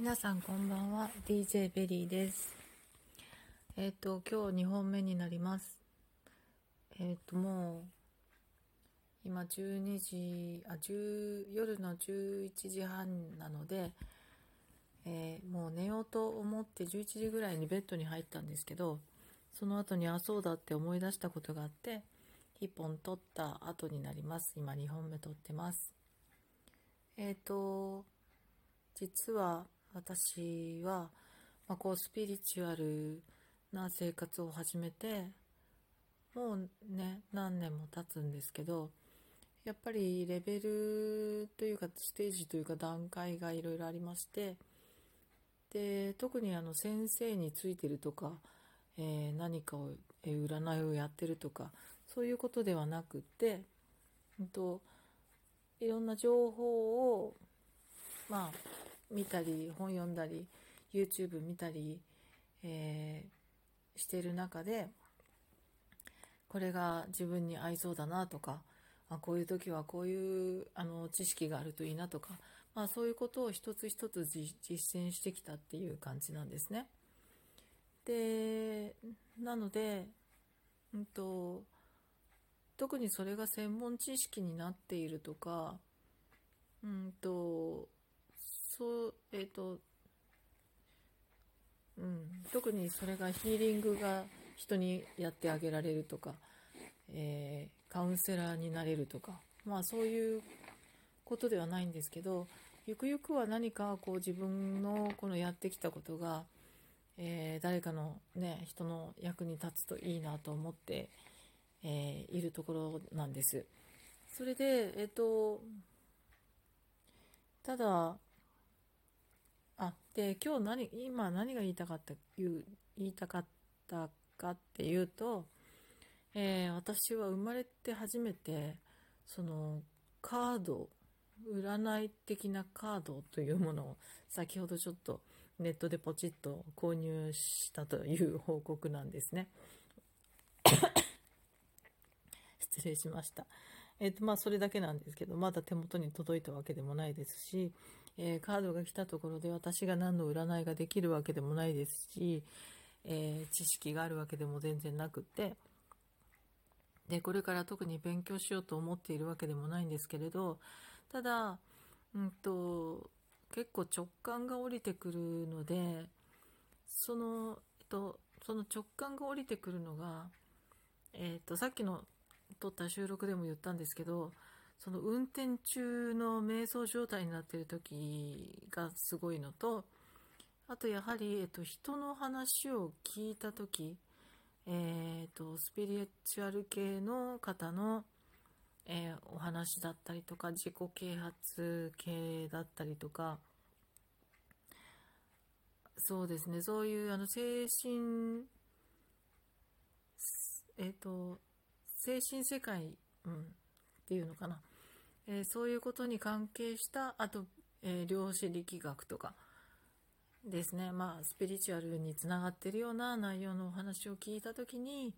皆さんこんばんは。DJ ベリーです。えっ、と今日2本目になります。えっ、ともう今12時あ10夜の11時半なので、えーもう寝ようと思って11時ぐらいにベッドに入ったんですけどその後にあそうだって思い出したことがあって1本撮った後になります。今2本目撮ってます。えっ、と実は私は、まあ、こうスピリチュアルな生活を始めてもうね何年も経つんですけどやっぱりレベルというかステージというか段階がいろいろありましてで特にあの先生についてるとか、えー何かを、えー占いをやってるとかそういうことではなくって、うんと、いろんな情報をまあ見たり本読んだり YouTube 見たり、えーしてる中でこれが自分に合いそうだなとかあこういう時はこういうあの知識があるといいなとか、まあ、そういうことを一つ一つ実践してきたっていう感じなんですね。でなので、うんと、特にそれが専門知識になっているとか、うんとそうえっ、とうん、特にそれがヒーリングが人にやってあげられるとか、えーカウンセラーになれるとか、まあそういうことではないんですけど、ゆくゆくは何かこう自分のこのやってきたことが、えー誰かのね、人の役に立つといいなと思って、えーいるところなんです。それで、えっ、と、ただ、あ、で、今日何、今何が言いたかった、言う言いたかったかっていうと、えー私は生まれて初めて、その、カード、占い的なカードというものを先ほどちょっとネットでポチッと購入したという報告なんですね。失礼しました。えっ、と、まあ、それだけなんですけど、まだ手元に届いたわけでもないですし、えーカードが来たところで私が何の占いができるわけでもないですし、えー知識があるわけでも全然なくって、で、これから特に勉強しようと思っているわけでもないんですけれど、ただ、うんと、結構直感が降りてくるので、その、えっと、その直感が降りてくるのが、えっと、さっきの撮った収録でも言ったんですけど、その運転中の瞑想状態になっている時がすごいのと、あとやはり、えっと、人の話を聞いた時、えっと、スピリチュアル系の方の、えーお話だったりとか、自己啓発系だったりとか、そうですね、そういうあの精神、えっ、と、精神世界、うん、っていうのかな、えーそういうことに関係した、あと、えー量子力学とかですね、まあ、スピリチュアルにつながってるような内容のお話を聞いたときに、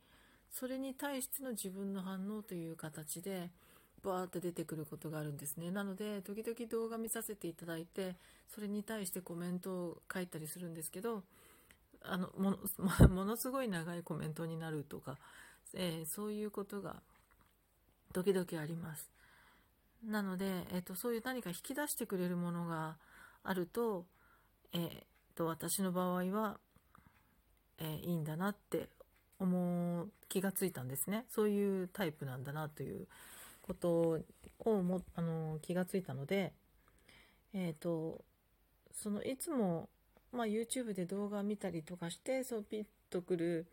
それに対しての自分の反応という形で、バーって出てくることがあるんですね。なので、時々動画見させていただいて、それに対してコメントを書いたりするんですけど、あの、もの、ものすごい長いコメントになるとか、えーそういうことが時々あります。なので、えっ、と、そういう何か引き出してくれるものがあると、えーと、私の場合は、えーいいんだなって思う気がついたんですね。そういうタイプなんだなということをもあの気がついたので、えっ、と、そのいつも、まあ、YouTube で動画見たりとかして、そうピッとくる、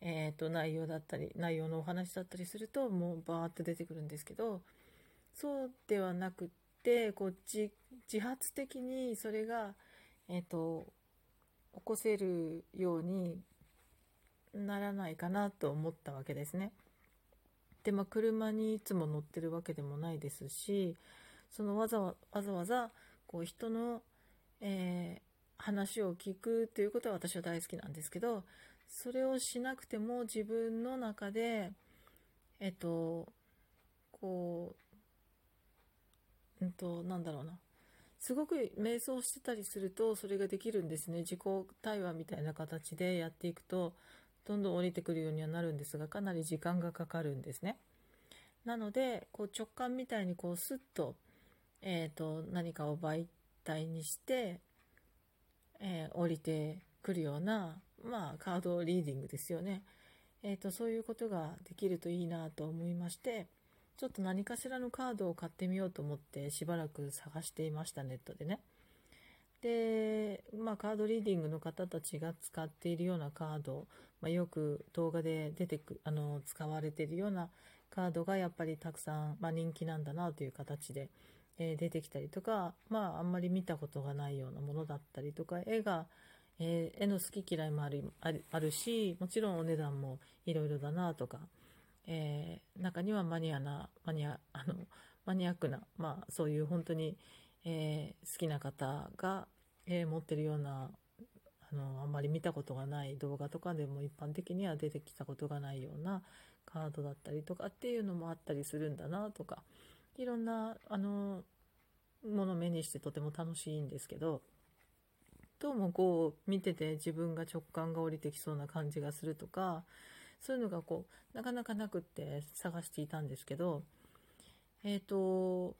えっ、と、内容だったり、内容のお話だったりすると、もうバーって出てくるんですけど、そうではなくって、こう、自自発的にそれが、えっ、と、起こせるようにならないかなと思ったわけですね。で、まあ、車にいつも乗ってるわけでもないですし、そのわざわわざわざ、こう、人の、えー話を聞くということは私は大好きなんですけど、それをしなくても自分の中で、えっと、こう、うんと、なんだろうな。すごく瞑想してたりするとそれができるんですね。自己対話みたいな形でやっていくとどんどん降りてくるようにはなるんですがかなり時間がかかるんですね。なのでこう直感みたいにこうスッと,、えーと、何かを媒体にして、えー、降りてくるような、まあ、カードリーディングですよね、えーとそういうことができるといいなと思いましてちょっと何かしらのカードを買ってみようと思ってしばらく探していましたネットでね。で、まあ、カードリーディングの方たちが使っているようなカード、まあ、よく動画で出てくあの使われているようなカードがやっぱりたくさん、まあ、人気なんだなという形で、えー、出てきたりとか、まあ、あんまり見たことがないようなものだったりとか絵が、えー、絵の好き嫌いもあるあるしもちろんお値段もいろいろだなとかえー、中にはマニアなマニアあのマニアックな、まあ、そういう本当に、えー、好きな方が、えー、持ってるようなあのあんまり見たことがない動画とかでも一般的には出てきたことがないようなカードだったりとかっていうのもあったりするんだなとかいろんなあのものを目にしてとても楽しいんですけどどうもこう見てて自分が直感が降りてきそうな感じがするとかそういうのがこうなかなかなくって探していたんですけどえっ、ー、と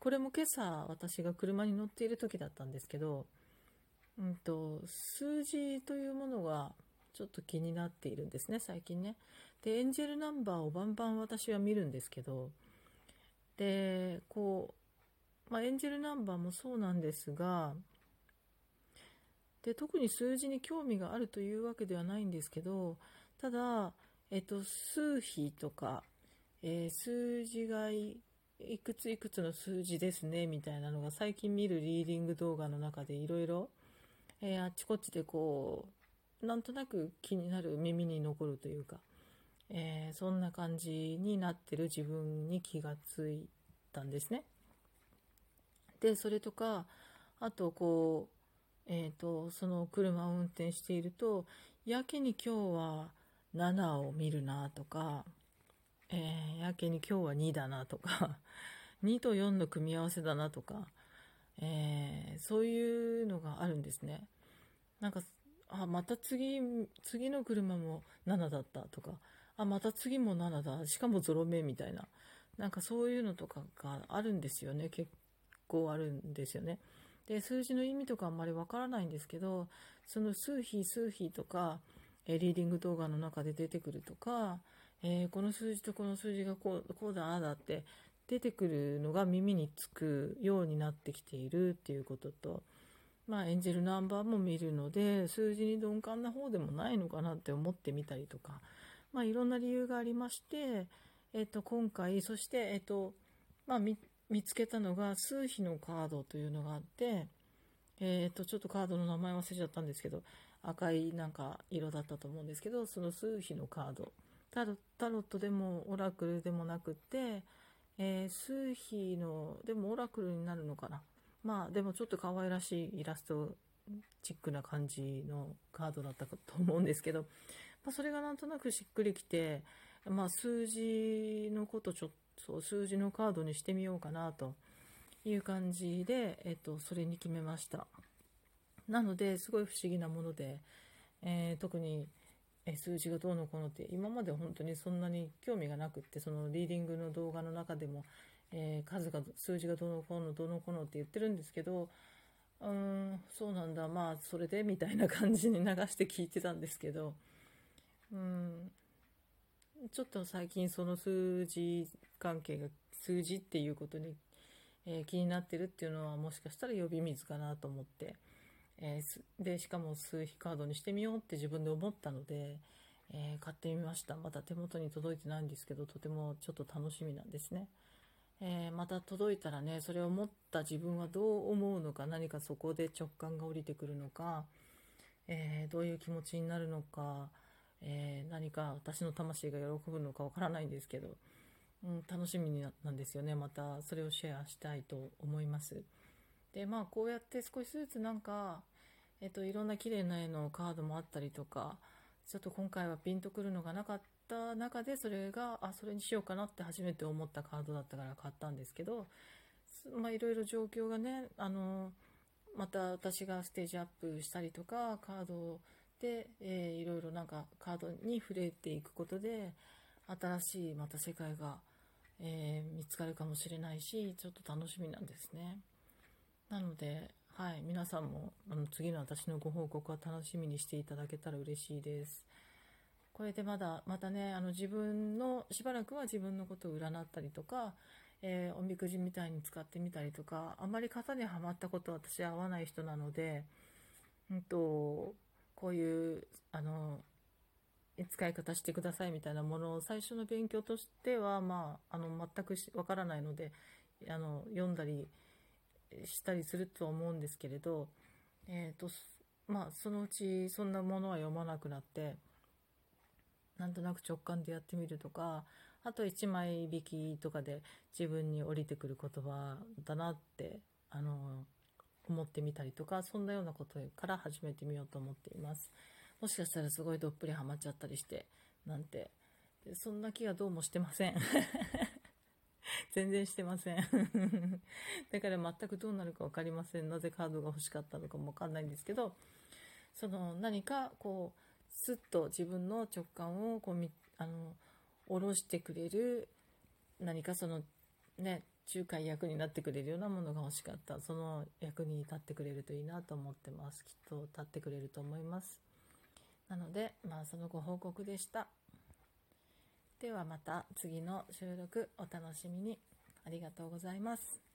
これも今朝私が車に乗っている時だったんですけど、うんと、数字というものがちょっと気になっているんですね最近ね。でエンジェルナンバーをバンバン私は見るんですけどでこう、まあ、エンジェルナンバーもそうなんですがで特に数字に興味があるというわけではないんですけどただ、えっと、数比とか、えー、数字がいくついくつの数字ですねみたいなのが最近見るリーディング動画の中でいろいろあっちこっちでこうなんとなく気になる耳に残るというか、えー、そんな感じになってる自分に気がついたんですね。でそれとかあとこう、えー、とその車を運転しているとやけに今日は7を見るなとか、えー、やけに今日は2だなとか 2と4の組み合わせだなとか、えー、そういうのがあるんですね。なんか、あ、また次、次の車も7だったとか、あ、また次も7だ、しかもゾロ目みたいな、なんかそういうのとかがあるんですよね。結構あるんですよね。で、数字の意味とかあんまりわからないんですけど、その数比数比とか、えリーディング動画の中で出てくるとか、えー、この数字とこの数字がこうこうだああだって出てくるのが耳につくようになってきているっていうことと、まあ、エンジェルナンバーも見るので数字に鈍感な方でもないのかなって思ってみたりとか、まあ、いろんな理由がありまして、えっと、今回そして、えっとまあ、見つけたのが数比のカードというのがあって、えっとちょっとカードの名前忘れちゃったんですけど赤いなんか色だったと思うんですけどその数比のカード。タロタロットでもオラクルでもなくて、えー、数比のでもオラクルになるのかな。まあでもちょっと可愛らしいイラストチックな感じのカードだったと思うんですけど、まあ、それがなんとなくしっくりきて、まあ、数字のことちょっと数字のカードにしてみようかなという感じで、えっと、それに決めました。なのですごい不思議なもので、えー、特に数字がどうのこうのって今まで本当にそんなに興味がなくってそのリーディングの動画の中でも、えー、数が数字がどうのこうのどうのこうのって言ってるんですけどうーんそうなんだまあそれでみたいな感じに流して聞いてたんですけどうんちょっと最近その数字関係が数字っていうことに、えー、気になってるっていうのはもしかしたら呼び水かなと思って。えー、でしかも数比カードにしてみようって自分で思ったので、えー、買ってみました。まだ手元に届いてないんですけどとてもちょっと楽しみなんですね、えー、また届いたらねそれを持った自分はどう思うのか何かそこで直感が降りてくるのか、えどういう気持ちになるのか、え何か私の魂が喜ぶのかわからないんですけど、うん、楽しみなんですよね。またそれをシェアしたいと思います。でまあこうやって少しずつなんか、えっと、いろんな綺麗な絵のカードもあったりとかちょっと今回はピンとくるのがなかった中でそれがあそれにしようかなって初めて思ったカードだったから買ったんですけどまあ、いろいろ状況がね、あの、また私がステージアップしたりとか、カードで、えー、いろいろなんかカードに触れていくことで、新しいまた世界が、えー、見つかるかもしれないし、ちょっと楽しみなんですね。なので、はい、皆さんもあの次の私のご報告は楽しみにしていただけたら嬉しいです。これでまだ、またね、あの自分の、しばらくは自分のことを占ったりとか、えー、おみくじみたいに使ってみたりとか、あまり型にはまったことは私は合わない人なので、うんと、こういう、あの、使い方してくださいみたいなものを最初の勉強としては、まあ、あの、全くわからないので、あの、読んだりしたりすると思うんですけれど、え、ー、と、まあ、そのうちそんなものは読まなくなって、なんとなく直感でやってみるとか、あと1枚引きとかで自分に降りてくる言葉だなって、あの、思ってみたりとか、そんなようなことから始めてみようと思っています。もしかしたらすごいどっぷりハマっちゃったりして、なんて。そんな気がどうもしてません。全然してません。だから全くどうなるか分かりません。なぜカードが欲しかったのかも分かんないんですけど、その何かこう、スッと自分の直感をこうみあの下ろしてくれる何かそのね仲介役になってくれるようなものが欲しかった。その役に立ってくれるといいなと思ってます。きっと立ってくれると思います。なのでまあそのご報告でした。ではまた次の収録お楽しみに。ありがとうございます。